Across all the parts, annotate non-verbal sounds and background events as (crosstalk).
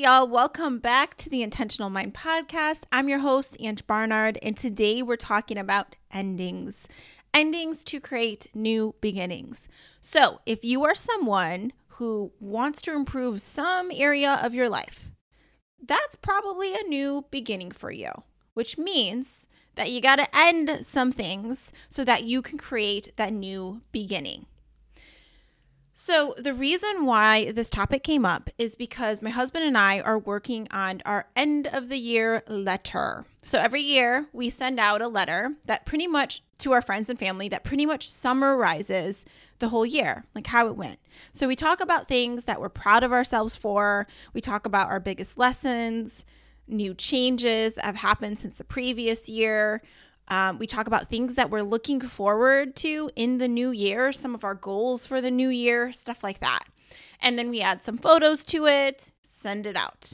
y'all. Welcome back to the Intentional Mind Podcast. I'm your host, Ang Barnard, and today we're talking about endings. Endings to create new beginnings. So, if you are someone who wants to improve some area of your life, that's probably a new beginning for you, which means that you got to end some things so that you can create that new beginning. So, the reason why this topic came up is because my husband and I are working on our end of the year letter. So, every year we send out a letter that pretty much to our friends and family that pretty much summarizes the whole year, like how it went. So, we talk about things that we're proud of ourselves for, we talk about our biggest lessons, new changes that have happened since the previous year. Um, we talk about things that we're looking forward to in the new year, some of our goals for the new year, stuff like that. And then we add some photos to it, send it out.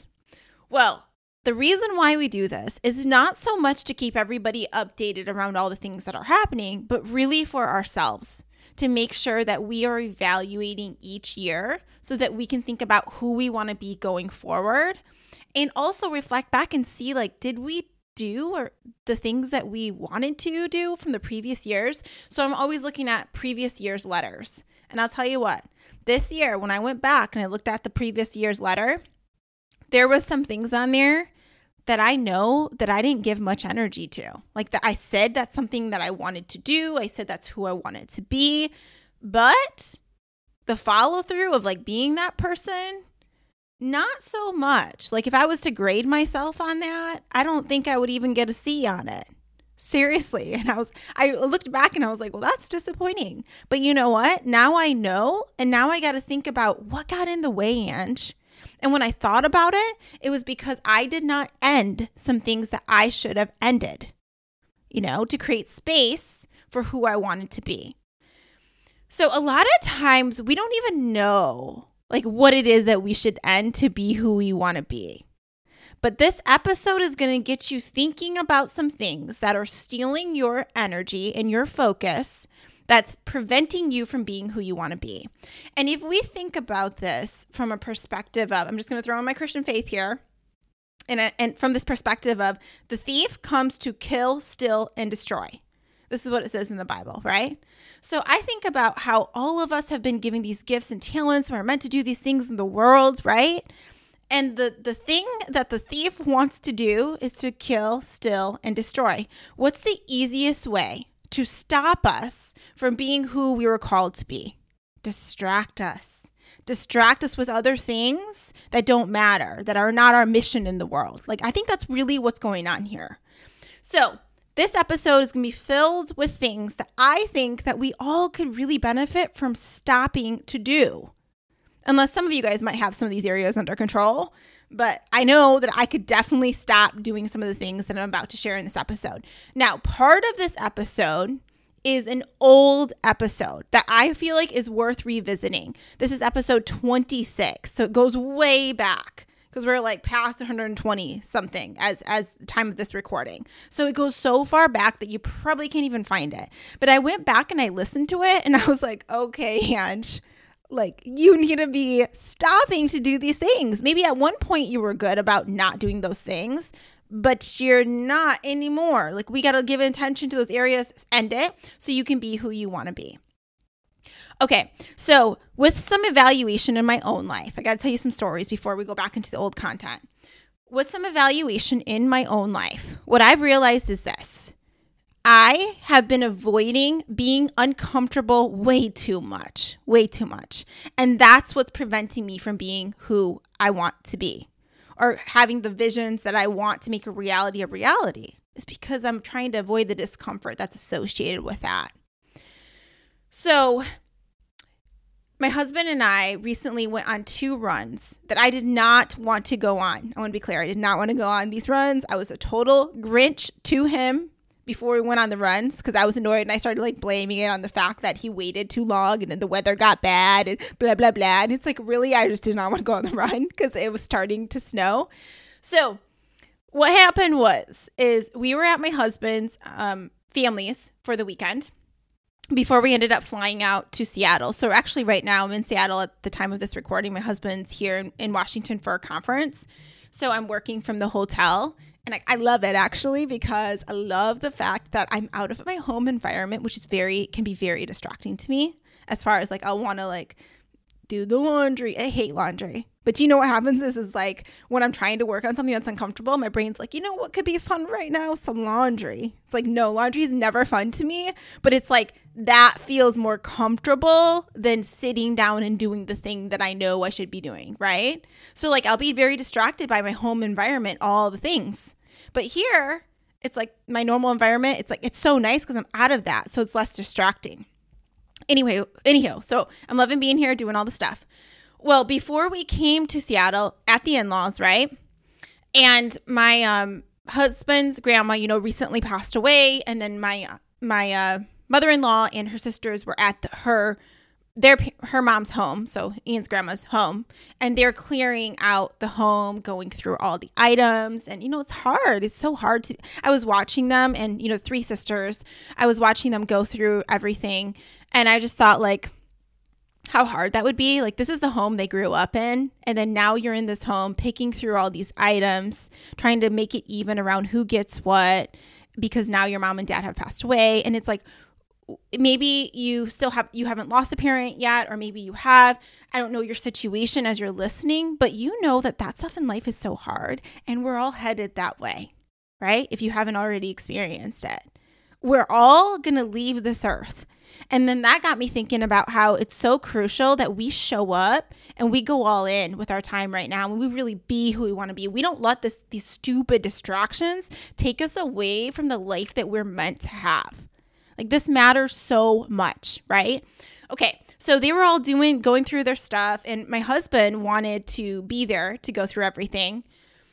Well, the reason why we do this is not so much to keep everybody updated around all the things that are happening, but really for ourselves to make sure that we are evaluating each year so that we can think about who we want to be going forward and also reflect back and see like did we do or the things that we wanted to do from the previous years. So I'm always looking at previous year's letters. And I'll tell you what, this year when I went back and I looked at the previous year's letter, there was some things on there that I know that I didn't give much energy to. Like that I said that's something that I wanted to do. I said that's who I wanted to be. But the follow through of like being that person not so much. Like if I was to grade myself on that, I don't think I would even get a C on it. Seriously. (laughs) And I was I looked back and I was like, well, that's disappointing. But you know what? Now I know and now I got to think about what got in the way, Ang. And when I thought about it, it was because I did not end some things that I should have ended. You know, to create space for who I wanted to be. So a lot of times we don't even know like what it is that we should end to be who we want to be. But this episode is going to get you thinking about some things that are stealing your energy and your focus that's preventing you from being who you want to be. And if we think about this from a perspective of, I'm just going to throw in my Christian faith here. And, and from this perspective of the thief comes to kill, steal, and destroy. This is what it says in the Bible, right? So I think about how all of us have been given these gifts and talents. We're meant to do these things in the world, right? And the, the thing that the thief wants to do is to kill, steal, and destroy. What's the easiest way to stop us from being who we were called to be? Distract us. Distract us with other things that don't matter, that are not our mission in the world. Like, I think that's really what's going on here. So, this episode is going to be filled with things that I think that we all could really benefit from stopping to do. Unless some of you guys might have some of these areas under control, but I know that I could definitely stop doing some of the things that I'm about to share in this episode. Now, part of this episode is an old episode that I feel like is worth revisiting. This is episode 26, so it goes way back because we're like past 120 something as as time of this recording. So it goes so far back that you probably can't even find it. But I went back and I listened to it and I was like, okay, Ang, like you need to be stopping to do these things. Maybe at one point you were good about not doing those things, but you're not anymore. Like we got to give attention to those areas, end it so you can be who you want to be. Okay, so with some evaluation in my own life, I got to tell you some stories before we go back into the old content. With some evaluation in my own life, what I've realized is this I have been avoiding being uncomfortable way too much, way too much. And that's what's preventing me from being who I want to be or having the visions that I want to make a reality a reality. Is because I'm trying to avoid the discomfort that's associated with that. So, my husband and I recently went on two runs that I did not want to go on. I want to be clear. I did not want to go on these runs. I was a total Grinch to him before we went on the runs because I was annoyed and I started like blaming it on the fact that he waited too long and then the weather got bad and blah, blah, blah. And it's like, really, I just did not want to go on the (laughs) run because it was starting to snow. So, what happened was, is we were at my husband's um, family's for the weekend before we ended up flying out to Seattle. So actually right now I'm in Seattle at the time of this recording. My husband's here in, in Washington for a conference. So I'm working from the hotel and I, I, love it actually because I love the fact that I'm out of my home environment, which is very can be very distracting to me. As far as like I'll want to like do the laundry. I hate laundry. But you know what happens is is like when I'm trying to work on something that's uncomfortable, my brain's like, you know what could be fun right now? Some laundry. It's like, no, laundry is never fun to me. But it's like that feels more comfortable than sitting down and doing the thing that I know I should be doing, right? So like I'll be very distracted by my home environment, all the things. But here, it's like my normal environment. It's like it's so nice because I'm out of that, so it's less distracting. Anyway, anyhow, so I'm loving being here, doing all the stuff. Well, before we came to Seattle at the in-laws, right? And my um, husband's grandma, you know, recently passed away, and then my my uh, mother-in-law and her sisters were at the, her their her mom's home, so Ian's grandma's home, and they're clearing out the home, going through all the items, and you know it's hard. It's so hard to. I was watching them, and you know three sisters. I was watching them go through everything, and I just thought like how hard that would be. Like this is the home they grew up in, and then now you're in this home picking through all these items, trying to make it even around who gets what because now your mom and dad have passed away, and it's like maybe you still have you haven't lost a parent yet or maybe you have. I don't know your situation as you're listening but you know that that stuff in life is so hard. And we're all headed that way right? If you haven't already experienced it. We're all going to leave this earth and then that got me thinking about how it's so crucial that we show up and we go all in with our time right now and we really be who we want to be. We don't let this these stupid distractions take us away from the life that we're meant to have. Like this matters so much, right? Okay, so they were all doing going through their stuff and my husband wanted to be there to go through everything.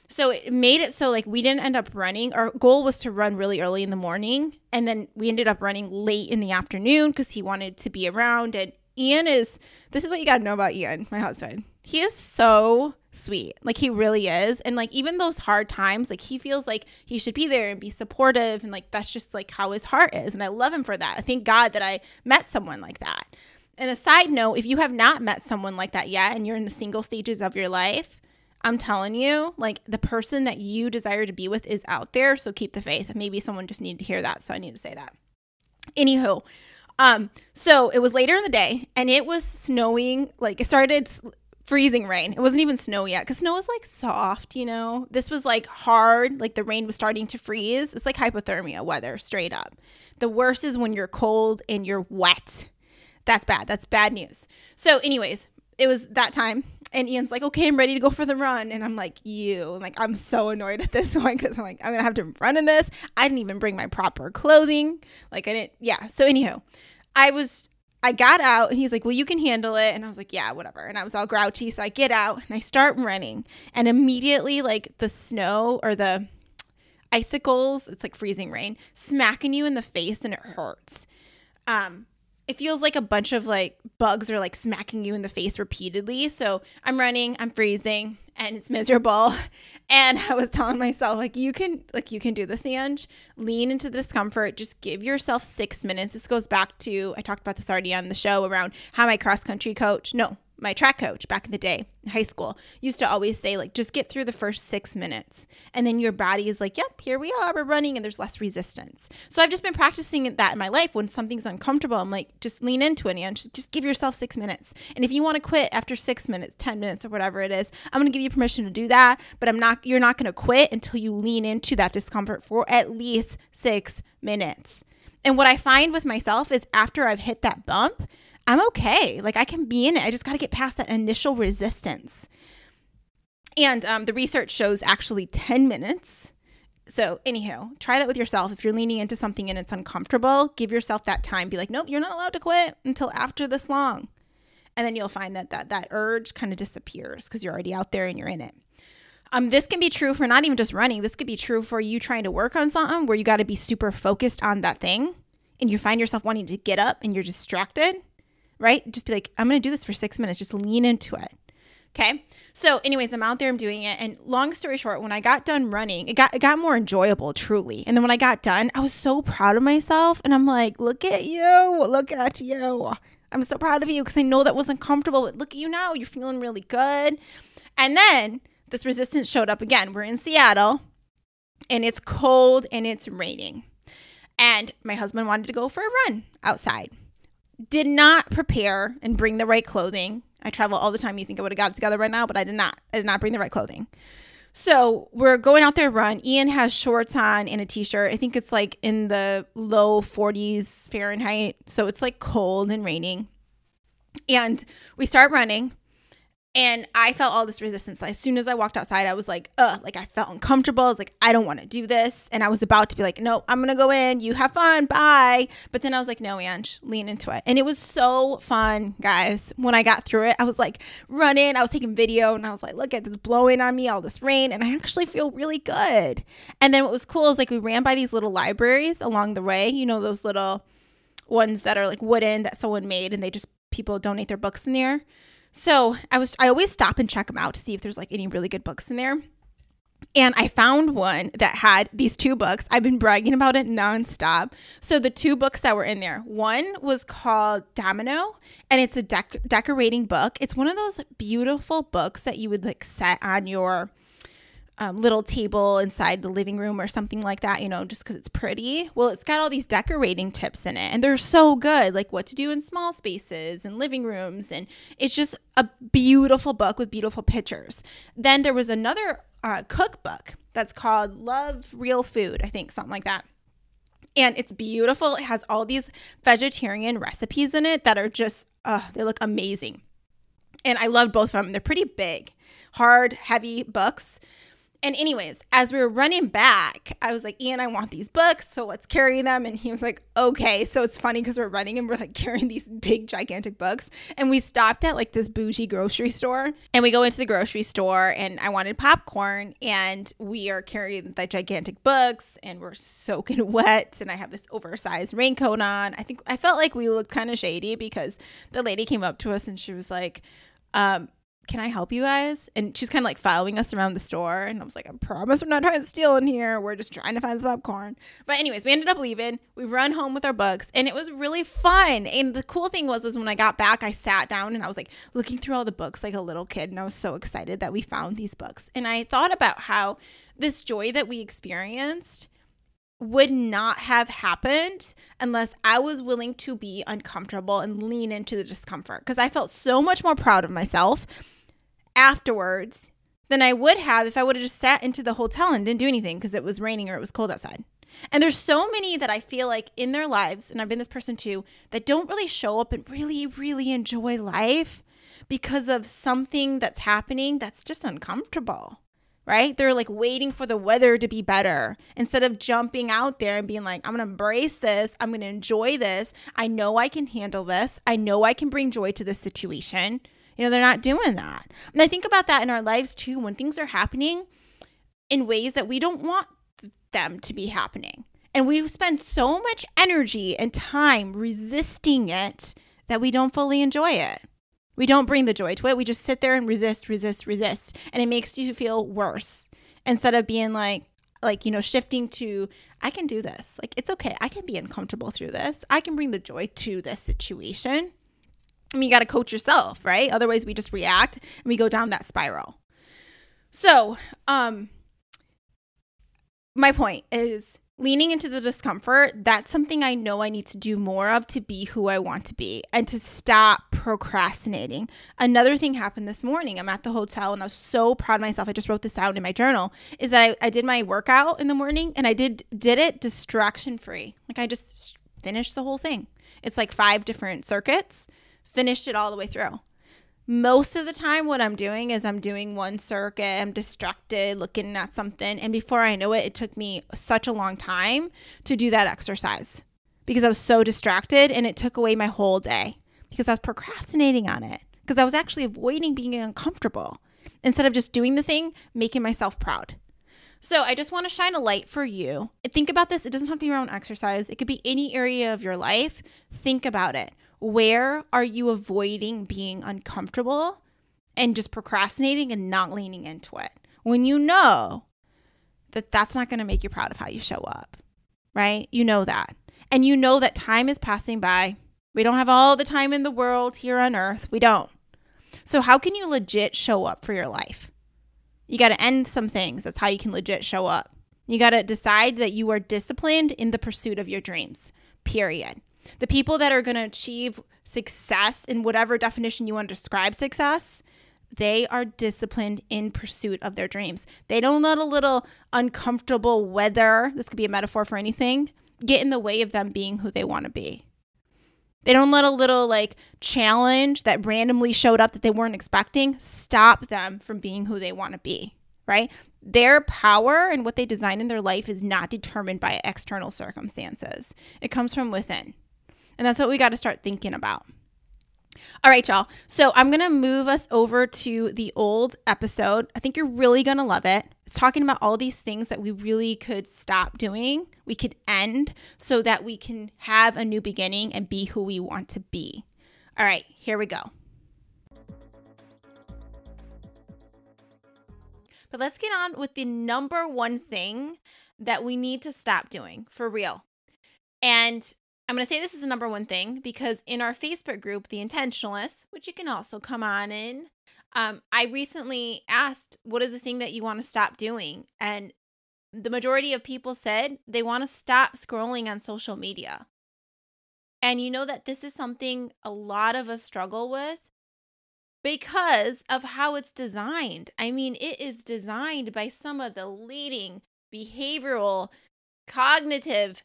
So it made it so like we didn't end up running. Our goal was to run really early in the morning and then we ended up running late in the afternoon cuz he wanted to be around and Ian is this is what you got to know about Ian, my husband. He is so sweet. Like he really is. And like even those hard times, like he feels like he should be there and be supportive and like that's just like how his heart is. And I love him for that. I thank God that I met someone like that. And a side note, if you have not met someone like that yet and you're in the single stages of your life, I'm telling you, like the person that you desire to be with is out there. So keep the faith. Maybe someone just needed to hear that. So I need to say that. Anywho, um, so it was later in the day and it was snowing, like it started freezing rain. It wasn't even snow yet because snow is like soft, you know? This was like hard, like the rain was starting to freeze. It's like hypothermia weather, straight up. The worst is when you're cold and you're wet. That's bad. That's bad news. So, anyways, it was that time. And Ian's like, okay, I'm ready to go for the run. And I'm like, you. Like, I'm so annoyed at this (laughs) one because I'm like, I'm going to have to run in this. I didn't even bring my proper clothing. Like, I didn't, yeah. So, anyhow, I was I got out and he's like, Well, you can handle it. And I was like, Yeah, whatever. And I was all grouchy. So I get out and I start running. And immediately, like the snow or the icicles, it's like freezing rain, smacking you in the face and it hurts. Um, it feels like a bunch of like bugs are like smacking you in the face repeatedly. So I'm running, I'm freezing, and it's miserable. (laughs) And I was telling myself, like, you can, like, you can do this, Ang. Lean into the discomfort. Just give yourself six minutes. This goes back to I talked about this already on the show around how my cross country coach, no, my track coach back in the day, high school, used to always say, like, just get through the first six minutes. And then your body is like, yep, here we are, we're running, and there's less resistance. So I've just been practicing that in my life. When something's uncomfortable, I'm like, just lean into it and just, just give yourself six minutes. And if you want to quit after six minutes, 10 minutes, or whatever it is, I'm going to give you permission to do that. But I'm not, you're not going to quit until you lean into that discomfort for at least six minutes. And what I find with myself is after I've hit that bump, I'm okay. Like I can be in it. I just got to get past that initial resistance. And um, the research shows actually 10 minutes. So, anyhow, try that with yourself. If you're leaning into something and it's uncomfortable, give yourself that time. Be like, nope, you're not allowed to quit until after this long. And then you'll find that that, that urge kind of disappears because you're already out there and you're in it. Um, this can be true for not even just running. This could be true for you trying to work on something where you got to be super focused on that thing and you find yourself wanting to get up and you're distracted right? Just be like, I'm going to do this for six minutes. Just lean into it. Okay. So, anyways, I'm out there, I'm doing it. And long story short, when I got done running, it got it got more enjoyable, truly. And then when I got done, I was so proud of myself. And I'm like, look at you, look at you. I'm so proud of you because I know that wasn't comfortable, but look at you now. You're feeling really good. And then this resistance showed up again. We're in Seattle and it's cold and it's raining. And my husband wanted to go for a run outside. Did not prepare and bring the right clothing. I travel all the time. You think I would have got it together right now, but I did not. I did not bring the right clothing. So we're going out there run. Ian has shorts on and a t-shirt. I think it's like in the low 40s Fahrenheit. So it's like cold and raining. And we start running and I felt all this resistance. As soon as I walked outside, I was like, ugh, like I felt uncomfortable. I was like, I don't want to do this. And I was about to be like, no, I'm going to go in. You have fun. Bye. But then I was like, no, Ang, lean into it. And it was so fun, guys. When I got through it, I was like running. I was taking video and I was like, look at this blowing on me, all this rain. And I actually feel really good. And then what was cool is like we ran by these little libraries along the way, you know, those little ones that are like wooden that someone made and they just people donate their books in there. So I was I always stop and check them out to see if there's like any really good books in there. And I found one that had these two books. I've been bragging about it nonstop. So the two books that were in there, one was called Domino, and it's a dec- decorating book. It's one of those beautiful books that you would like set on your um, little table inside the living room or something like that, you know, just because it's pretty. Well, it's got all these decorating tips in it, and they're so good, like what to do in small spaces and living rooms. And it's just a beautiful book with beautiful pictures. Then there was another uh, cookbook that's called Love Real Food, I think, something like that. And it's beautiful. It has all these vegetarian recipes in it that are just, uh, they look amazing. And I love both of them. They're pretty big, hard, heavy books and anyways, as we were running back, I was like, Ian, I want these books, so let's carry them. And he was like, okay. So it's funny because we're running and we're like (laughs) carrying these big, gigantic books. And we stopped at like this bougie grocery store. And we go into the grocery store and I wanted popcorn. And we are carrying the gigantic books and we're soaking (laughs) wet. And I have this oversized raincoat on. I think I felt like we looked kind of shady because the lady came up to us and she was like, um, can I help you guys? And she's kind of like following us around the store. And I was like, I promise we're not trying to steal in here. We're just trying to find some popcorn. But anyways, we ended up leaving. We run home with our books and it was really fun. And the cool thing was, is when I got back, I sat down and I was like looking through all the books like a little kid. And I was so excited that we found these books. And I thought about how this joy that we experienced would not have happened unless I was willing to be uncomfortable and lean into the discomfort because I felt so much more proud of myself afterwards than I would have if I would have just sat into the hotel and didn't do anything because it was raining or it was cold outside. And there's so many that I feel like in their lives, and I've been this person too, that don't really show up and really, really enjoy life because of something that's happening that's just uncomfortable, right? They're like waiting for the weather to be better instead of jumping out there and being like, I'm gonna embrace this, I'm gonna enjoy this, I know I can handle this, I know I can bring joy to this situation. You know, they're not doing that. And I think about that in our lives too when things are happening in ways that we don't want them to be happening. And we spend so much energy and time resisting it that we don't fully enjoy it. We don't bring the joy to it. We just sit there and resist, resist, resist. And it makes you feel worse instead of being like, like, you know, shifting to, I can do this. Like, it's okay. I can be uncomfortable through this. I can bring the joy to this situation. I mean, you got to coach yourself, right? Otherwise, we just react and we go down that spiral. So, um, my point is leaning into the discomfort. That's something I know I need to do more of to be who I want to be and to stop procrastinating. Another thing happened this morning. I'm at the hotel and I was so proud of myself. I just wrote this out in my journal. Is that I, I did my workout in the morning and I did did it distraction free. Like I just finished the whole thing. It's like five different circuits finished it all the way through. Most of the time, what I'm doing is I'm doing one circuit, I'm distracted, looking at something. And before I know it, it took me such a long time to do that exercise because I was so distracted and it took away my whole day because I was procrastinating on it because I was actually avoiding being uncomfortable instead of just doing the thing, making myself proud. So I just want to shine a light for you. Think about this. It doesn't have to be around exercise, it could be any area of your life. Think about it. Where are you avoiding being uncomfortable? and just procrastinating and not leaning into it. When you know that that's not going to make you proud of how you show up, right? You know that. And you know that time is passing by. We don't have all the time in the world here on earth. We don't. So, how can you legit show up for your life? You got to end some things. That's how you can legit show up. You got to decide that you are disciplined in the pursuit of your dreams, period. The people that are going to achieve success in whatever definition you want to describe success, they are disciplined in pursuit of their dreams. They don't let a little uncomfortable weather, this could be a metaphor for anything, get in the way of them being who they want to be. They don't let a little like challenge that randomly showed up that they weren't expecting stop them from being who they want to be, right? Their power and what they design in their life is not determined by external circumstances. It comes from within. And that's what we got to start thinking about. All right, y'all. So I'm going to move us over to the old episode. I think you're really going to love it. It's talking about all these things that we really could stop doing, we could end so that we can have a new beginning and be who we want to be. All right, here we go. But let's get on with the number one thing that we need to stop doing for real. And I'm going to say this is the number one thing because in our Facebook group, The Intentionalists, which you can also come on in, um, I recently asked, What is the thing that you want to stop doing? And the majority of people said they want to stop scrolling on social media. And you know that this is something a lot of us struggle with because of how it's designed. I mean, it is designed by some of the leading behavioral, cognitive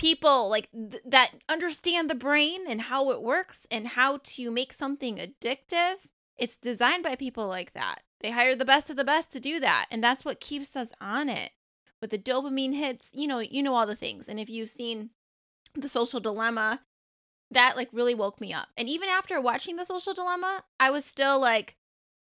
people like th- that understand the brain and how it works and how to make something addictive. It's designed by people like that. They hire the best of the best to do that, and that's what keeps us on it. With the dopamine hits, you know, you know all the things. And if you've seen the social dilemma, that like really woke me up. And even after watching the social dilemma, I was still like,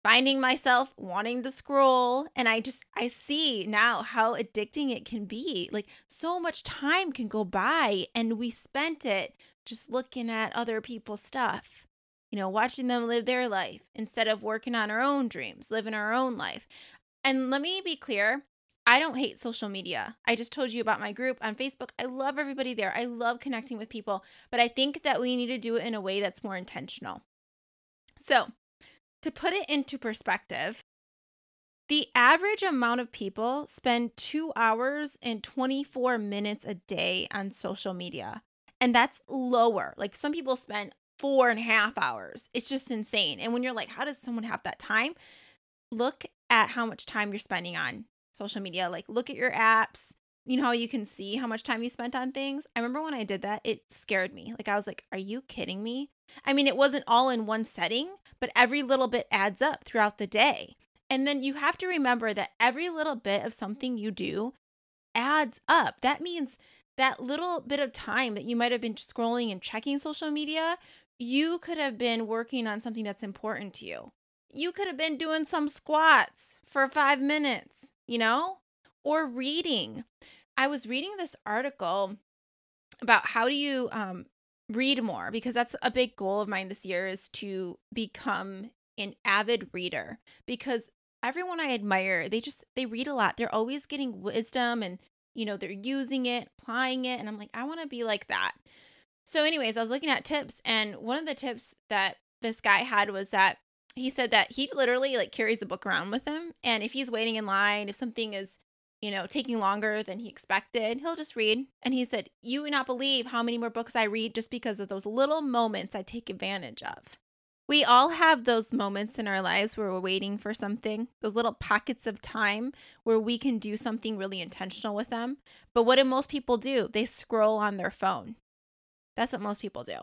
finding myself wanting to scroll and i just i see now how addicting it can be like so much time can go by and we spent it just looking at other people's stuff you know watching them live their life instead of working on our own dreams living our own life and let me be clear I don't hate social media. I just told you about my group on Facebook. I love everybody there. I love connecting with people, but I think that we need to do it in a way that's more intentional. So, to put it into perspective, the average amount of people spend two hours and 24 minutes a day on social media. And that's lower. Like some people spend four and a half hours. It's just insane. And when you're like, how does someone have that time? Look at how much time you're spending on social media. Like, look at your apps. You know how you can see how much time you spent on things? I remember when I did that, it scared me. Like, I was like, are you kidding me? I mean, it wasn't all in one setting, but every little bit adds up throughout the day. And then you have to remember that every little bit of something you do adds up. That means that little bit of time that you might have been scrolling and checking social media, you could have been working on something that's important to you. You could have been doing some squats for five minutes, you know, or reading. I was reading this article about how do you um, read more because that's a big goal of mine this year is to become an avid reader because everyone I admire, they just they read a lot. They're always getting wisdom and you know, they're using it, applying it, and I'm like I want to be like that. So anyways, I was looking at tips and one of the tips that this guy had was that he said that he literally like carries a book around with him and if he's waiting in line, if something is you know, taking longer than he expected, he'll just read. And he said, You would not believe how many more books I read just because of those little moments I take advantage of. We all have those moments in our lives where we're waiting for something, those little pockets of time where we can do something really intentional with them. But what do most people do? They scroll on their phone. That's what most people do.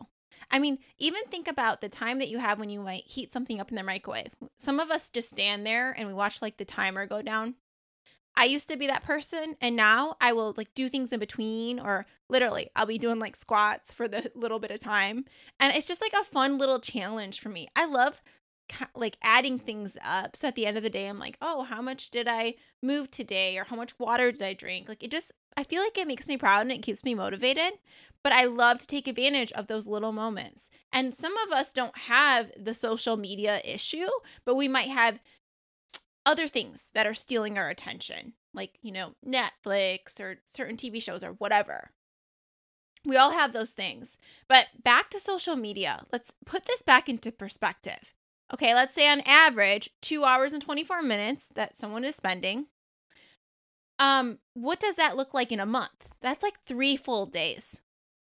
I mean, even think about the time that you have when you might heat something up in the microwave. Some of us just stand there and we watch like the timer go down I used to be that person and now I will like do things in between or literally I'll be doing like squats for the (laughs) little bit of time and it's just like a fun little challenge for me. I love like adding things up. So at the end of the day I'm like, "Oh, how much did I move today or how much water did I drink?" Like it just I feel like it makes me proud and it keeps me motivated. But I love to take advantage of those little moments. And some of us don't have the social media issue, but we might have other things that are stealing our attention, like, you know, Netflix or certain TV shows or whatever. We all have those things. But back to social media, let's put this back into perspective. Okay, let's say on average, two hours and 24 minutes that someone is spending. Um, what does that look like in a month? That's like three full days.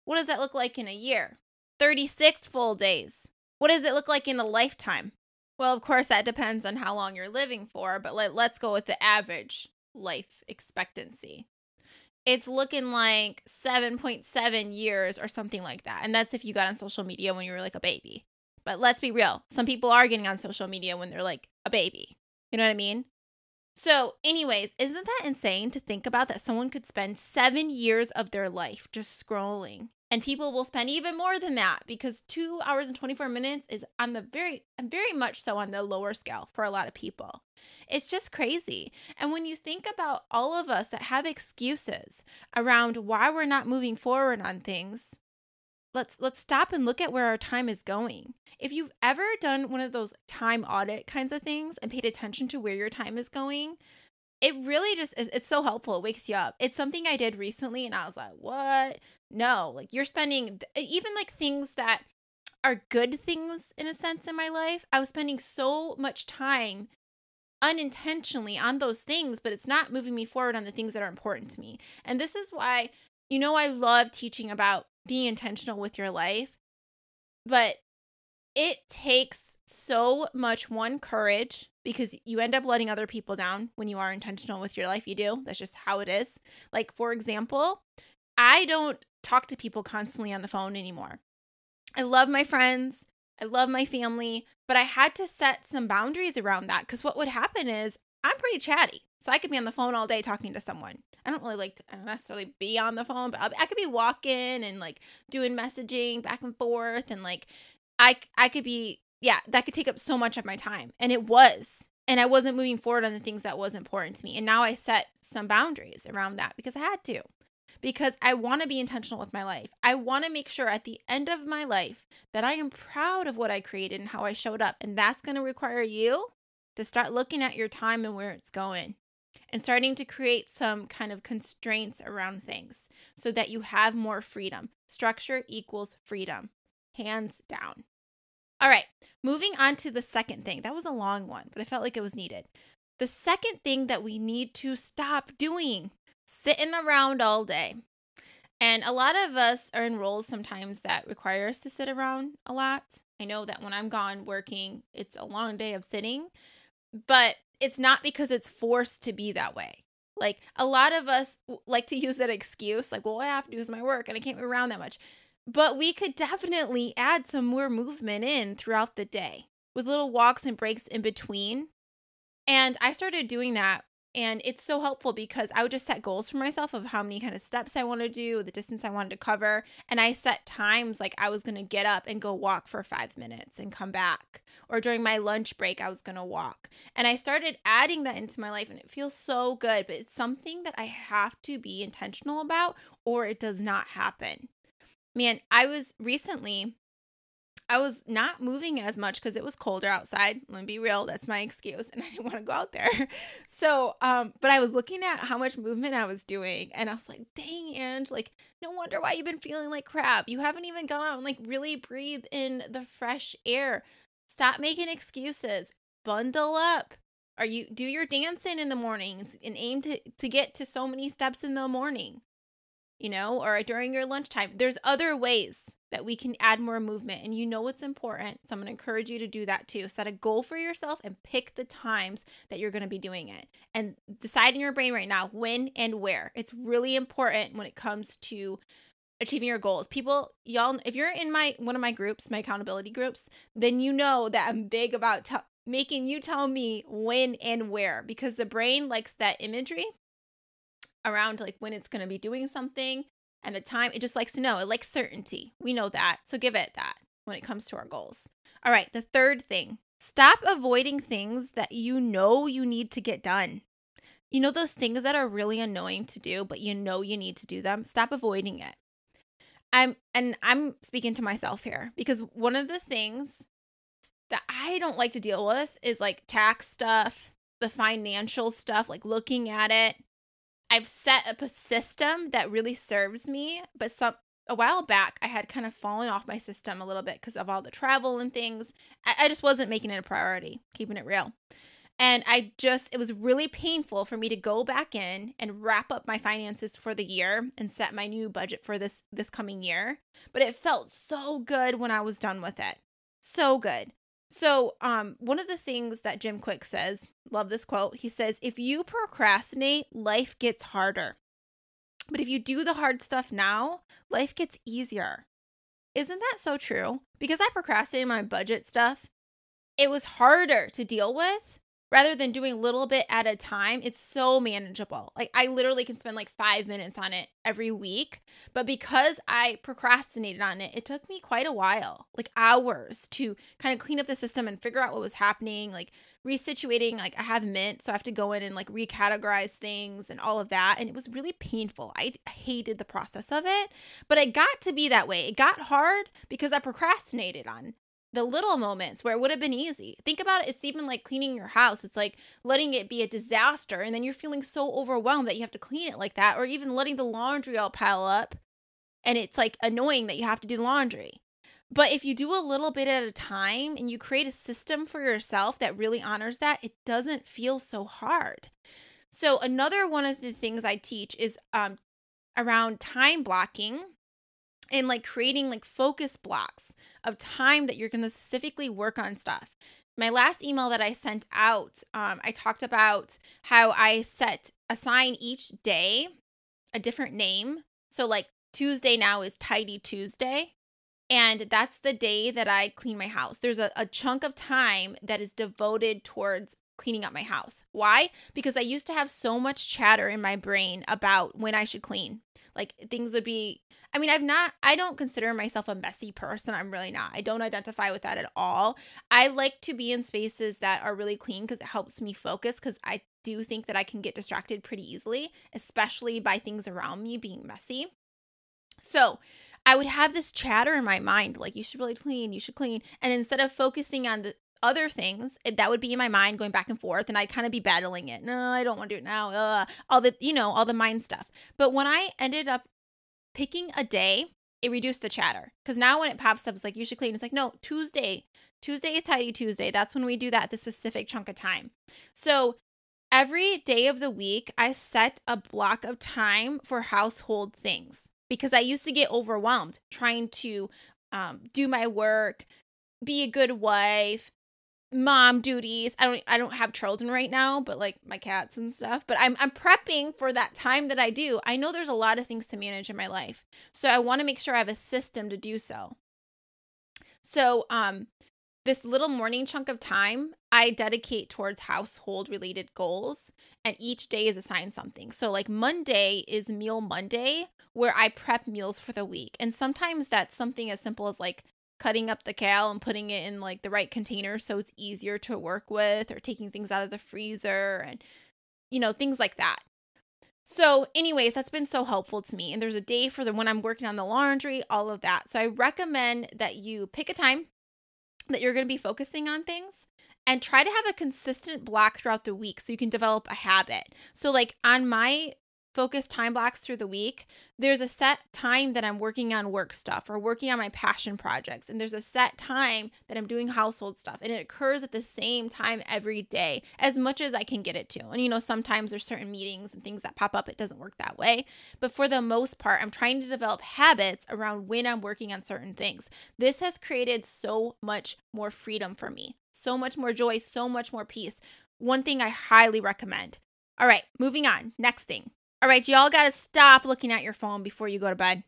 What does that look like in a year? 36 full days. What does it look like in a lifetime? Well, of course, that depends on how long you're living for, but let, let's go with the average life expectancy. It's looking like 7.7 years or something like that. And that's if you got on social media when you were like a baby. But let's be real. Some people are getting on social media when they're like a baby. You know what I mean? So, anyways, isn't that insane to think about that someone could spend seven years of their life just scrolling and people will spend even more than that because two hours and 24 minutes is on the very very much so on the lower scale for a lot of people. It's just crazy. And when you think about all of us that have excuses around why we're not moving forward on things let's let's stop and look at where our time is going. If you've ever done one of those time audit kinds of things and paid attention to where your time is going it really just is it's so helpful. It wakes you up. It's something i did recently and i was like what no like you're spending even like things that are good things in a sense in my life i was spending so much time unintentionally on those things but it's not moving me forward on the things that are important to me and this is why you know i love teaching about being intentional with your life but it takes so much one courage because you end up letting other people down when you are intentional with your life. You do. That's just how it is. Like, for example, I don't talk to people constantly on the phone anymore. I love my friends, I love my family, but I had to set some boundaries around that because what would happen is I'm pretty chatty. So I could be on the phone all day talking to someone. I don't really like to necessarily be on the phone, but I could be walking and like doing messaging back and forth and like I I could be yeah, that could take up so much of my time. And it was. And I wasn't moving forward on the things that was important to me. And now I set some boundaries around that because I had to. Because I want to be intentional with my life. I want to make sure at the end of my life that I am proud of what I created and how I showed up. And that's going to require you to start looking at your time and where it's going and starting to create some kind of constraints around things so that you have more freedom. Structure equals freedom, hands down. All right, moving on to the second thing. That was a long one, but I felt like it was needed. The second thing that we need to stop doing sitting around all day. And a lot of us are in roles sometimes that require us to sit around a lot. I know that when I'm gone working, it's a long day of sitting, but it's not because it's forced to be that way. Like a lot of us like to use that excuse, like, well, I have to do my work and I can't be around that much. But we could definitely add some more movement in throughout the day with little walks and breaks in between. And I started doing that and it's so helpful because I would just set goals for myself of how many kind of steps I want to do, the distance I wanted to cover. And I set times like I was going to get up and go walk for five minutes and come back. Or during my lunch break, I was going to walk. And I started adding that into my life and it feels so good. But it's something that I have to be intentional about or it does not happen man, I was recently I was not moving as much because it was colder outside. Let me be real, that's my excuse, and I didn't want to go out there. (laughs) So, um, but I was looking at how much movement I was doing, and I was like, "Dang, Ang, like, no wonder why you've been feeling like crap. You haven't even gone out and like really breathe in the fresh air. Stop making excuses. Bundle up. Are you do your dancing in the mornings and aim to to get to so many steps in the morning you know, or during your lunchtime. There's other ways that we can add more movement and you know what's important. So I'm going to encourage you to do that too. Set a goal for yourself and pick the times that you're going to be doing it. And decide in your brain right now when and where. It's really important when it comes to achieving your goals. People, y'all if you're in my one of my groups, my accountability groups, then you know that I'm big about t- making you tell me when and where because the brain likes that imagery around like when it's going to be doing something and the time. It just likes to know. It likes certainty. We know that. So give it that when it comes to our goals. All right, the third thing stop avoiding things that you know you need to get done. You know those things that are really annoying to do, but you know you need to do them? Stop avoiding it. I'm and I'm speaking to myself here because one of the things that I don't like to deal with is like tax stuff, the financial stuff, like looking at it. I've set up a system that really serves me, but some a while back I had kind of fallen off my system a little bit because of all the travel and things. I, I just wasn't making it a priority, keeping it real. And I just, it was really painful for me to go back in and wrap up my finances for the year and set my new budget for this this coming year. But it felt so good when I was done with it. So good. So, um, one of the things that Jim Kwik says, love this quote. He says, "If you procrastinate, life gets harder. But if you do the hard stuff now, life gets easier." Isn't that so true? Because I procrastinated my budget stuff, it was harder to deal with rather than doing a little bit at a time, it's so manageable. Like I literally can spend like five minutes on it every week. But because I procrastinated on it, it took me quite a while, like hours to kind of clean up the system and figure out what was happening, like resituating. Like I have Mint, so I have to go in and like recategorize things and all of that. And it was really painful. I hated the process of it, but it got to be that way. It got hard because I procrastinated on the little moments where it would have been easy. Think about it. It's even like cleaning your house. It's like letting it be a disaster. And then you're feeling so overwhelmed that you have to clean it like that. Or even letting the laundry all pile up. And it's like annoying that you have to do laundry. But if you do a little bit at a time and you create a system for yourself that really honors that, it doesn't feel so hard. So, another one of the things I teach is um, around time blocking and like creating like focus blocks of time that you're going to specifically work on stuff. My last email that I sent out, um, I talked about how I set assign each day a different name. So like Tuesday now is Tidy Tuesday. And that's the day that I clean my house. There's a, a chunk of time that is devoted towards cleaning up my house. Why? Because I used to have so much chatter in my brain about when I should clean. Like things would be I mean, I've not, I don't consider myself a messy person. I'm really not. I don't identify with that at all. I like to be in spaces that are really clean because it helps me focus because I do think that I can get distracted pretty easily, especially by things around me being messy. So, I would have this chatter in my mind like, you should really clean, you should clean. And instead of focusing on the other things that would be in my mind going back and forth and i'd kind of be battling it no i don't want to do it now all the you know all the mind stuff but when i ended up picking a day, it reduced the chatter. Because now when it pops up, it's like, you should clean. It's like, no, Tuesday. Tuesday is Tidy Tuesday. That's when we do that at the specific chunk of time. So every day of the week, I set a block of time for household things because I used to get overwhelmed trying to um, do my work, be a good wife, mom duties. I don't I don't have children right now, but like my cats and stuff. But I'm I'm prepping for that time that I do. I know there's a lot of things to manage in my life. So I want to make sure I have a system to do so. So um this little morning chunk of time I dedicate towards household related goals and each day is assigned something. So like Monday is meal Monday where I prep meals for the week. And sometimes that's something as simple as like cutting up the kale and putting it in like the right container so it's easier to work with or taking things out of the freezer and you know things like that so anyways that's been so helpful to me and there's a day for the when i'm working on the laundry all of that so i recommend that you pick a time that you're going to be focusing on things and try to have a consistent block throughout the week so you can develop a habit. So, like on my focus time blocks through the week, there's a set time that I'm working on work stuff or working on my passion projects. And there's a set time that I'm doing household stuff. And it occurs at the same time every day, as much as I can get it to. And, you know, sometimes there's certain meetings and things that pop up, it doesn't work that way. But for the most part, I'm trying to develop habits around when I'm working on certain things. This has created so much more freedom for me, so much more joy, so much more peace. One thing I highly recommend. All right, moving on. Next thing all right, y'all got to stop looking at your phone before you go to bed.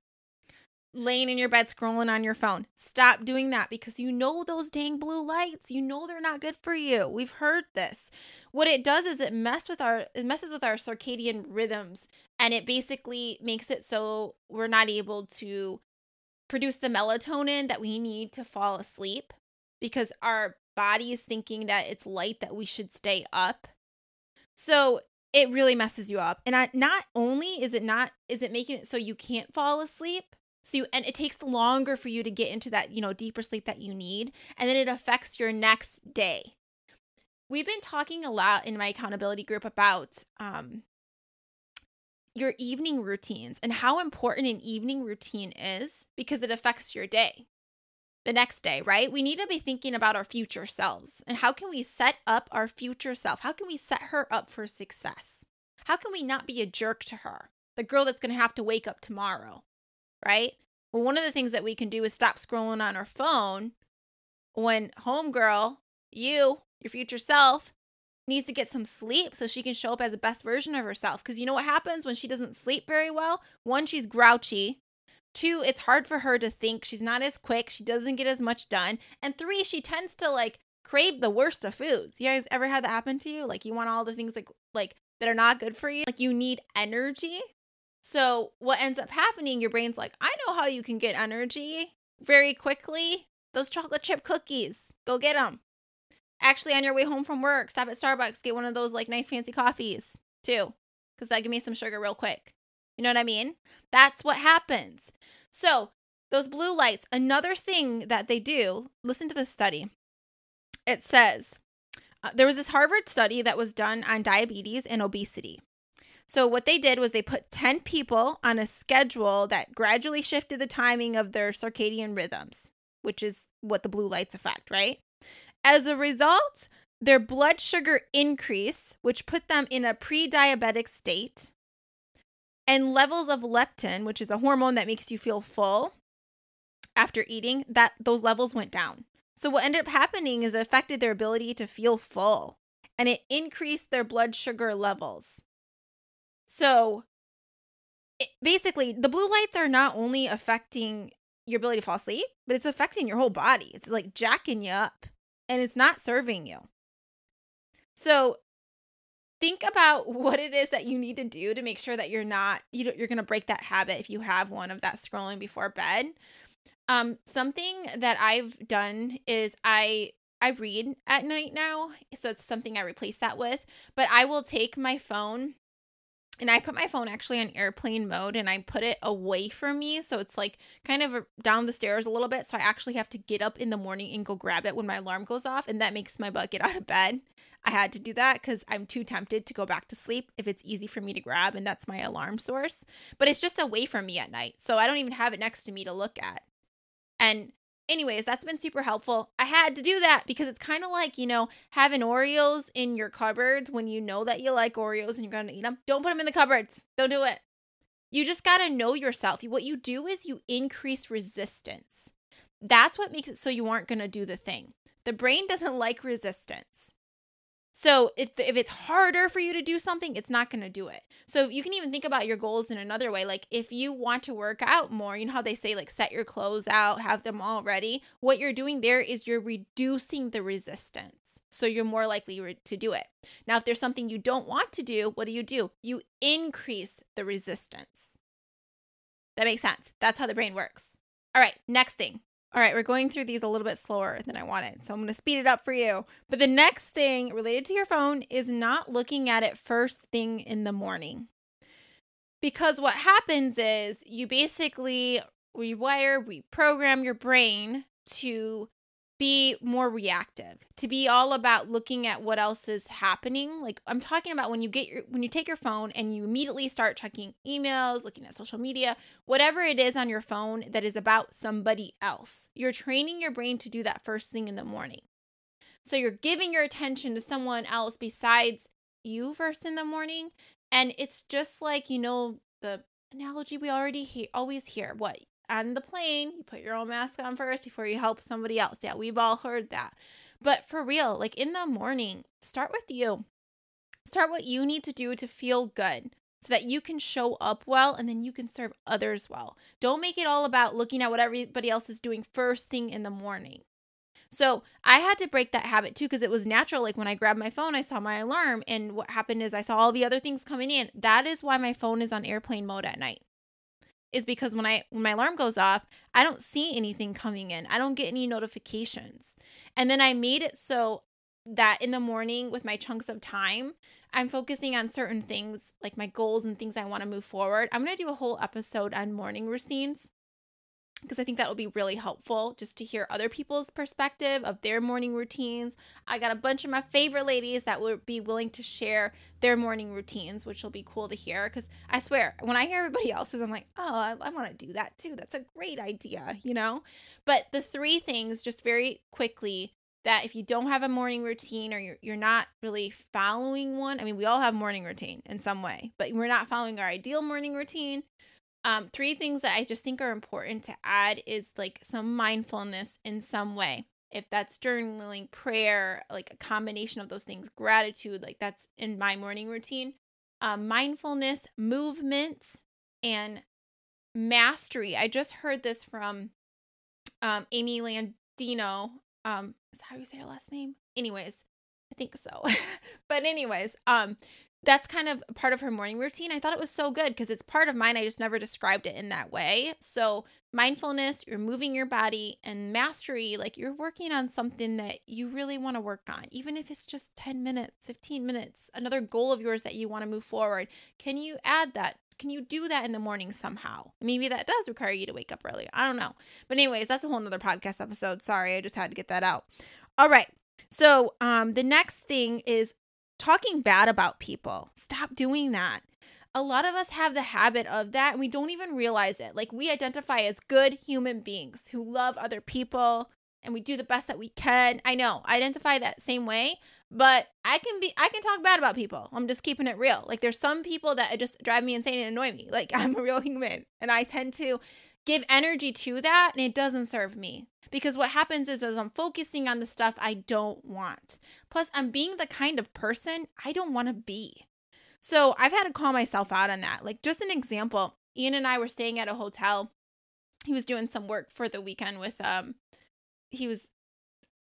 Laying in your bed scrolling on your phone. Stop doing that because you know those dang blue lights. You know they're not good for you. We've heard this. What it does is it mess with our it messes with our circadian rhythms and it basically makes it so we're not able to produce the melatonin that we need to fall asleep because our body is thinking that it's light that we should stay up. So it really messes you up. And I, not only is it not is it making it so you can't fall asleep, so you and it takes longer for you to get into that, you know, deeper sleep that you need, and then it affects your next day. We've been talking a lot in my accountability group about um your evening routines and how important an evening routine is because it affects your day the next day, right? We need to be thinking about our future selves and how can we set up our future self? How can we set her up for success? How can we not be a jerk to her? The girl that's going to have to wake up tomorrow, right? Well, one of the things that we can do is stop scrolling on our phone when homegirl, you, your future self, needs to get some sleep so she can show up as the best version of herself. Because you know what happens when she doesn't sleep very well? One, she's grouchy. Two, it's hard for her to think. She's not as quick. She doesn't get as much done. And three, she tends to like crave the worst of foods. You guys ever had that happen to you? Like you want all the things like like that are not good for you. Like you need energy. So what ends up happening, your brain's like, I know how you can get energy very quickly. Those chocolate chip cookies. Go get them. Actually, on your way home from work, stop at Starbucks, get one of those like nice fancy coffees too. Cause that give me some sugar real quick. You know what I mean? That's what happens. So, those blue lights, another thing that they do, listen to this study. It says uh, there was this Harvard study that was done on diabetes and obesity. So, what they did was they put 10 people on a schedule that gradually shifted the timing of their circadian rhythms, which is what the blue lights affect, right? As a result, their blood sugar increase, which put them in a pre diabetic state, and levels of leptin, which is a hormone that makes you feel full after eating, that those levels went down. So what ended up happening is it affected their ability to feel full and it increased their blood sugar levels. So it, basically, the blue lights are not only affecting your ability to fall asleep, but it's affecting your whole body. It's like jacking you up and it's not serving you. So think about (laughs) what it is that you need to do to make sure that you're not you you're going to break that habit if you have one of that scrolling before bed. Um something that I've done is I I read at night now, so it's something I replace that with, but I will take my phone and I put my phone actually on airplane mode and I put it away from me. So it's like kind of down the stairs a little bit. So I actually have to get up in the morning and go grab it when my alarm goes off. And that makes my butt get (laughs) out of bed. I had to do that because I'm too tempted to go back to sleep if it's easy for me to grab and that's my alarm source. But it's just away from me at night. So I don't even have it next to me to look at. And anyways, that's been super helpful. I had to do that because it's kind of like, you know, having Oreos in your cupboards when you know that you like Oreos and you're going to eat them. Don't put them in the cupboards. Don't do it. You just got to know yourself. What you do is you increase resistance. That's what makes it so you aren't going to do the thing. The brain doesn't like resistance. So if if it's harder for you to do something, it's not going to do it. So you can even think about your goals in another way. Like if you want to work out more, you know how they say like set your clothes out, have them all ready. What you're doing there is you're reducing the resistance. So you're more likely re- to do it. Now if there's something you don't want to do, what do you do? You increase the resistance. That makes sense. That's how the brain works. All right, next thing. All right, we're going through these a little bit slower than I wanted, so I'm going to speed it up for you. But the next thing related to your phone is not looking at it first thing in the morning. Because what happens is you basically rewire, reprogram your brain to be more reactive to be all about looking at what else is happening. Like i'm talking about when you get your when you take your phone and you immediately start checking emails looking at social media whatever it is on your phone that is about somebody else. You're training your brain to do that first thing in the morning. So you're giving your attention to someone else besides you first in the morning. And it's just like you know the analogy we already always hear what on the plane, you put your own mask on first before you help somebody else. Yeah, we've all heard that. But for real, like in the morning, start with you. Start what you need to do to feel good so that you can show up well and then you can serve others well. Don't make it all about looking at what everybody else is doing first thing in the morning. So I had to break that habit too because it was natural. Like when I grabbed my phone, I saw my alarm, and what happened is I saw all the other things coming in. That is why my phone is on airplane mode at night is because when I when my alarm goes off, I don't see anything coming in. I don't get any notifications. And then I made it so that in the morning with my chunks of time, I'm focusing on certain things like my goals and things I want to move forward. I'm going to do a whole episode on morning routines because I think that will be really helpful just to hear other people's perspective of their morning routines. I got a bunch of my favorite ladies that will be willing to share their morning routines, which will be cool to hear. Because I swear, when I hear everybody (laughs) else's, I'm like, oh, I, I want to do that too. That's a great idea, you know? But the three things, just very quickly, that if you don't have a morning routine or you're, you're not really following one, I mean, we all have morning routine in some way, but we're not following our ideal morning routine um, three things that I just think are important to add is like some mindfulness in some way. If that's journaling, prayer, like a combination of those things, gratitude, like that's in my morning routine. Um, mindfulness, movement, and mastery. I just heard this from um, Amy Landino. Um, is that how you say her last name? Anyways, I think so. (laughs) but anyways, um, that's kind of part of her morning routine. I thought it was so good because it's part of mine. I just never described it in that way. So, mindfulness, you're moving your body, and mastery, like you're working on something that you really want to work on, even if it's just 10 minutes, 15 minutes, another goal of yours that you want to move forward. Can you add that? Can you do that in the morning somehow? Maybe that does require you to wake up early. I don't know. But, anyways, that's a whole nother podcast episode. Sorry, I just had to get that out. All right. So, um, the next thing is talking bad about people. Stop doing that. A lot of us have the habit of that and we don't even realize it. Like we identify as good human beings who love other people and we do the best that we can. I know, I identify that same way, but I can be I can talk bad about people. I'm just keeping it real. Like there's some people that just drive me insane and annoy me. Like (laughs) I'm a real human and I tend to give energy to that and it doesn't serve me because what happens is as I'm focusing on the stuff I don't want. Plus, I'm being the kind of person I don't want to be. So I've had to call myself out on that. Like, just an example Ian and I were staying at a hotel. He was doing some work for the weekend with, um, he was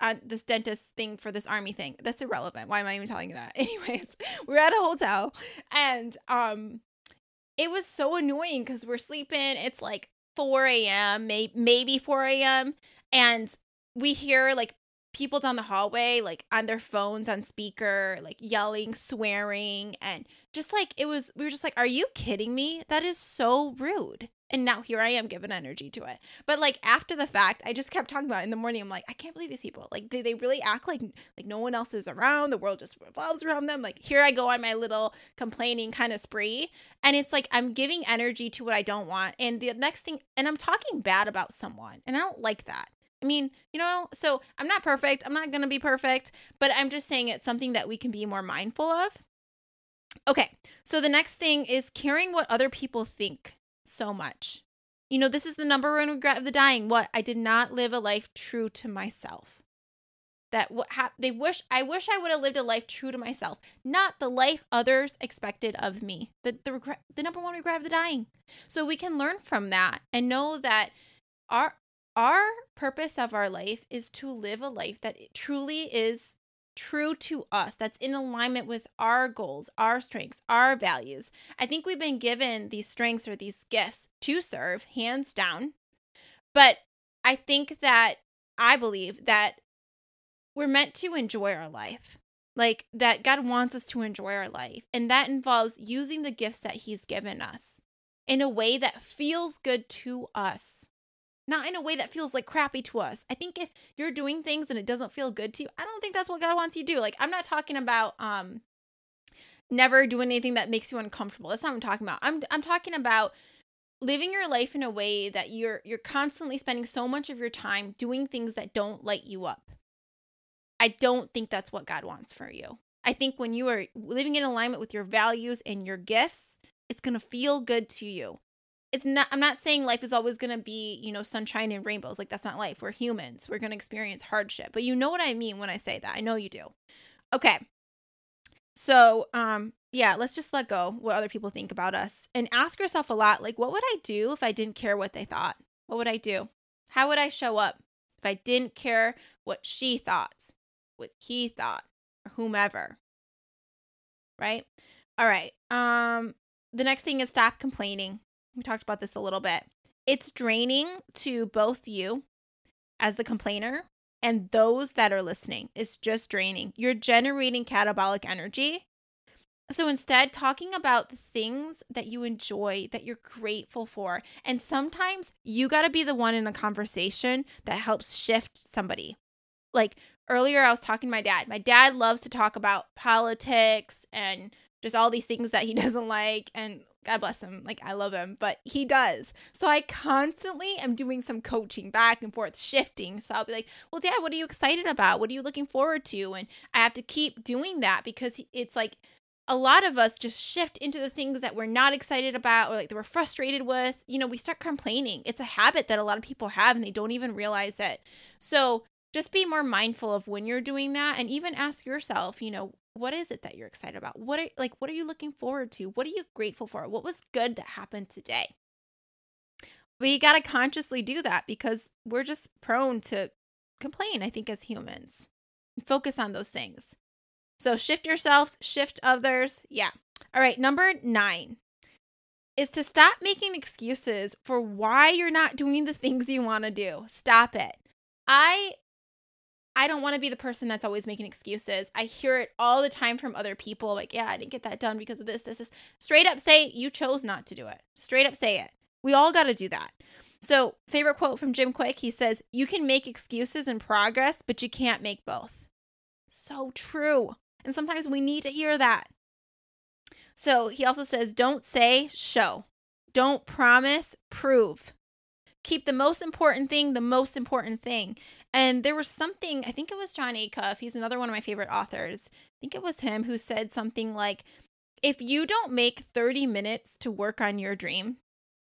on this dentist thing for this army thing. That's irrelevant. Why am I even telling you that? (laughs) Anyways, we're at a hotel and, um, it was so annoying because we're sleeping. It's like 4 a.m., may- maybe 4 a.m and we hear like people down the hallway like on their phones on speaker like yelling swearing and just like it was we were just like are you kidding me? That is so rude. And now here i am giving energy to it. But like after the fact i just kept talking about it in the morning. I'm like i can't believe these people. Like they, they really act like like no one else is around. The world just revolves around them. Like here i go on my little complaining kind of spree. And it's like i'm giving energy to what i don't want. And the next thing and i'm talking bad about someone. And i don't like that I mean, you know, so I'm not perfect. I'm not going to be perfect, but I'm just saying it's something that we can be more mindful of. Okay, so the next thing is caring what other people think so much. You know, this is the number one regret of the dying. What? I did not live a life true to myself. That what ha- they wish I wish I would have lived a life true to myself, not the life others expected of me. The the regret, the number one regret of the dying. So we can learn from that and know that our our purpose of our life is to live a life that truly is true to us, that's in alignment with our goals, our strengths, our values. I think we've been given these strengths or these gifts to serve, hands down. But I think that I believe that we're meant to enjoy our life. Like that God wants us to enjoy our life. And that involves using the gifts that He's given us in a way that feels good to us not in a way that feels like crappy to us. I think if you're doing things and it doesn't feel good to you, I don't think that's what God wants you to do. Like I'm not talking about um never doing anything that makes you uncomfortable. That's not what I'm talking about. I'm I'm talking about living your life in a way that you're you're constantly spending so much of your time doing things that don't light you up. I don't think that's what God wants for you. I think when you are living in alignment with your values and your gifts, it's going to feel good to you it's not i'm not saying life is always going to be you know sunshine and rainbows like that's not life. We're humans. We're going to experience hardship. But you know what i mean when i say that. I know you do. Okay. So um yeah let's just let go what other people think about us and ask yourself a lot like what would i do if i didn't care what they thought? What would i do? How would i show up if i didn't care what she thought what he thought or whomever? Right? All right. Um the next thing is stop complaining we talked about this a little bit. It's draining to both you as the complainer and those that are listening It's just draining. You're generating catabolic energy. So instead, talking about the things that you enjoy, that you're grateful for. And sometimes you got to be the one in a conversation that helps shift somebody. Like earlier, I was talking to my dad. My dad loves to talk about politics and just all these things that he (laughs) doesn't like. And God bless him. Like, I love him, but he does. So I constantly am doing some coaching back and forth, shifting. So I'll be like, well, dad, what are you excited about? What are you looking forward to? And I have to keep doing that because it's like, a lot of us just shift into the things that we're not excited about or like that we're frustrated with. You know, we start complaining. It's a habit that a lot of people have and they don't even realize it. So just be more mindful of when you're doing that and even ask yourself, you know, what is it that you're excited about? What are like what are you looking forward to? What are you grateful for? What was good that happened today? We got to consciously do that because we're just prone to complain, I think as humans. Focus on those things. So shift yourself, shift others. Yeah. All right, number 9 is to stop making excuses for why you're not doing the things you want to do. Stop it. I I don't want to be the person that's always making excuses. I hear it all the time from other people like, yeah, I didn't get that done because of this, this, is Straight up say you chose not to do it. Straight up say it. We all got to do that. So, favorite quote from Jim Kwik he says, You can make excuses and progress, but you can't make both. So true. And sometimes we need to hear that. So, he also says, Don't say, show. Don't promise, prove keep the most important thing the most important thing. And there was something, I think it was Jon Acuff, he's another one of my favorite authors. I think it was him who said something like, if you don't make 30 minutes to work on your dream,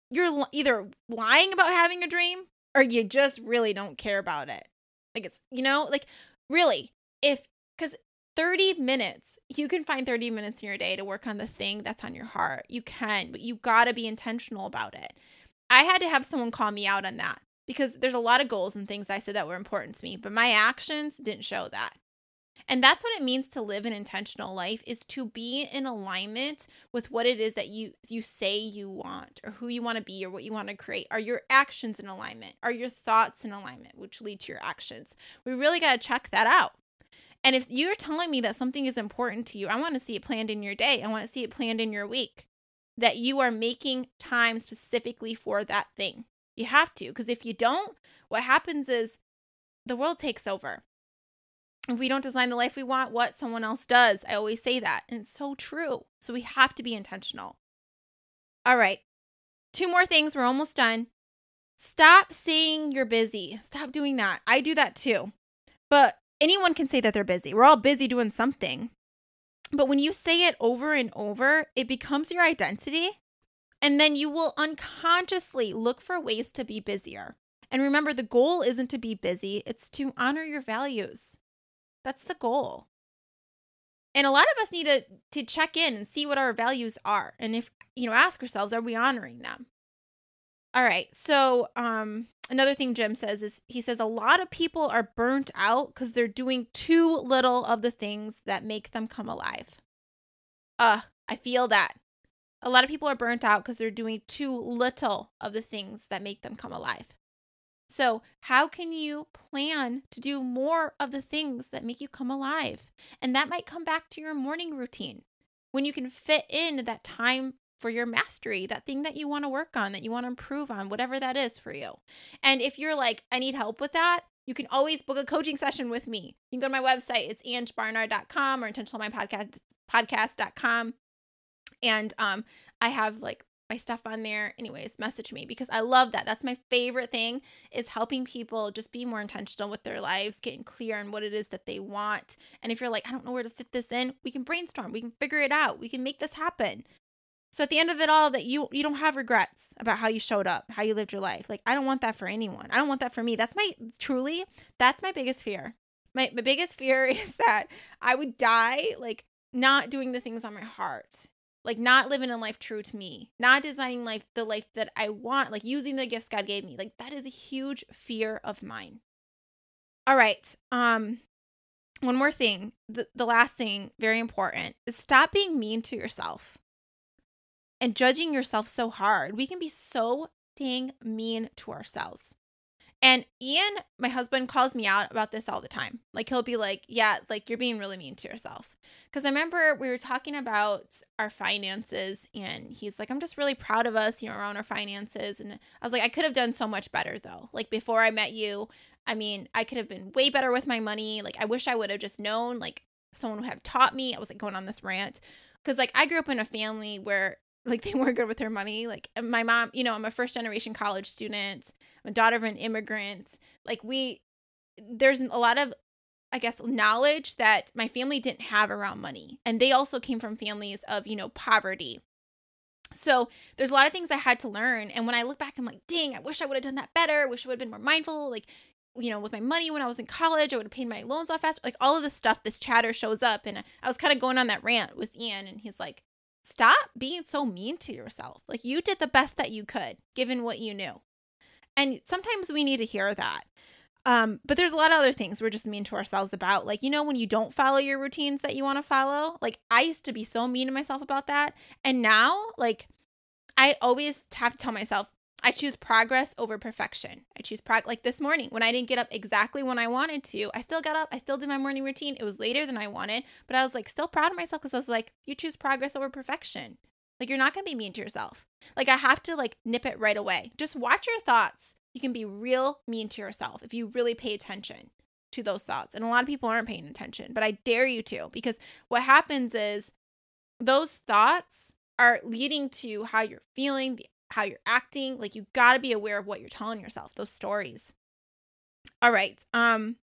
you're either lying about having a dream or you just really don't care about it. Like it's, you know, like really, if, because 30 minutes, you can find 30 minutes in your day to work on the thing that's on your heart. You can, but you got to be intentional about it. I had to have someone call me out on that because there's a lot of goals and things I said that were important to me, but my actions didn't show that. And that's what it means to live an intentional life is to be in alignment with what it is that you you say you want or who you want to be or what you want to create. Are your actions in alignment? Are your thoughts in alignment which lead to your actions? We really got to check that out. And if you're telling me that something is important to you, I want to see it planned in your day. I want to see it planned in your week that you are making time specifically for that thing. You have to, because if you don't, what happens is the world takes over. If we don't design the life we want, what someone else does. I always say that. And it's so true. So we have to be intentional. All right. Two more things. We're almost done. Stop saying you're busy. Stop doing that. I do that too. But anyone can say that they're busy. We're all busy doing something. But when you say it over and over, it becomes your identity. And then you will unconsciously look for ways to be busier. And remember, the goal isn't to be busy, it's to honor your values. That's the goal. And a lot of us need to, to check in and see what our values are. And if, you know, ask ourselves, are we honoring them? All right. So, um, another thing Jim says is he says a lot of people are burnt out because they're doing too little of the things that make them come alive. Uh, I feel that. A lot of people are burnt out because they're doing too little of the things that make them come alive. So, how can you plan to do more of the things that make you come alive? And that might come back to your morning routine when you can fit in that time for your mastery, that thing that you want to work on, that you want to improve on, whatever that is for you. And if you're like, I need help with that, you can always book a coaching session with me. You can go to my website, it's angbarnard.com or intentionalmindpodcast podcast.com. And um, I have like my stuff on there. Anyways, message me because I love that. That's my favorite thing is helping people just be more intentional with their lives, getting clear on what it is that they want. And if you're like, I don't know where to fit this in, we can brainstorm. We can figure it out. We can make this happen. So at the end of it all, that you you don't have regrets about how you showed up, how you lived your life. Like I don't want that for anyone. I don't want that for me. That's my truly that's my biggest fear. My my biggest fear (laughs) is that I would die like not doing the things on my heart. Like not living a life true to me, not designing life the life that I want, like using the gifts God gave me. Like that is a huge fear of mine. All right. Um one more thing, the, the last thing, very important, is stop being mean to yourself and judging yourself so hard. We can be so dang mean to ourselves. And Ian, my husband, calls me out about this all the time. Like he'll be like, "Yeah, like you're being really mean to yourself." Because I remember we were talking about our finances, and he's like, "I'm just really proud of us, you know, around our finances." And I was like, "I could have done so much better, though. Like before I met you, I mean, I could have been way better with my money. Like I wish I would have just known. Like someone would have taught me." I was like going on this rant because like I grew up in a family where like they weren't good with their money. Like my mom, you know, I'm a first generation college student. I'm a daughter of an immigrant. Like we there's a lot of I guess knowledge that my family didn't have around money. And they also came from families of, you know, poverty. So there's a lot of things I had to learn. And when I look back, I'm like, dang, I wish I would have done that better. I wish I would have been more mindful. Like, you know, with my money when I was in college, I would have paid my loans off faster. Like all of this stuff, this chatter shows up. And I was kind of going on that rant with Ian, and he's like, stop being so mean to yourself. Like you did the best that you could given what you knew. And sometimes we need to hear that. Um, but there's a lot of other things we're just mean to ourselves about. Like, you know, when you don't follow your routines that you want to follow, like I used to be so mean to myself about that. And now, like, I always have to tell myself, I choose progress over perfection. I choose prog like this morning when I didn't get up exactly when I wanted to. I still got up. I still did my morning routine. It was later than I wanted, but I was like still proud of myself because I was like, you choose progress over perfection. Like you're not to be mean to yourself. Like I have to like nip it right away. Just watch your thoughts. You can be real mean to yourself if you really pay attention to those thoughts. And a lot of people aren't paying attention, but I dare you to because what happens is those thoughts are leading to how you're feeling, the how you're acting. Like you got to be aware of what you're telling yourself, those stories. All right. Um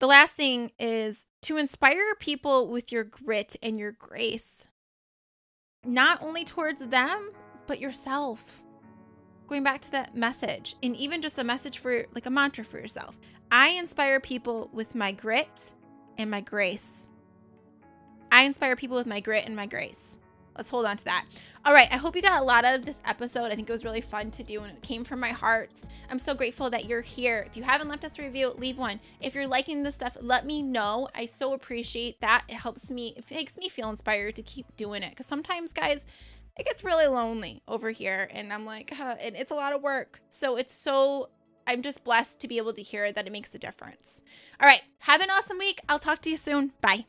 the last thing is to inspire people with your grit and your grace. Not only towards them, but yourself. Going back to that message and even just a message for like a mantra for yourself. I inspire people with my grit and my grace. I inspire people with my grit and my grace. Let's hold on to that. All right, I hope you got a lot out of this episode. I think it was really fun to do and it came from my heart. I'm so grateful that you're here. If you haven't left us a review, leave one. If you're liking this stuff, let me know. I so appreciate that. It helps me, it makes me feel inspired to keep doing it. Because sometimes, guys, it gets really lonely over here. And I'm like, huh, and it's a lot of work. So it's so I'm just blessed to be able to hear that it makes a difference. All right, have an awesome week. I'll talk to you soon. Bye.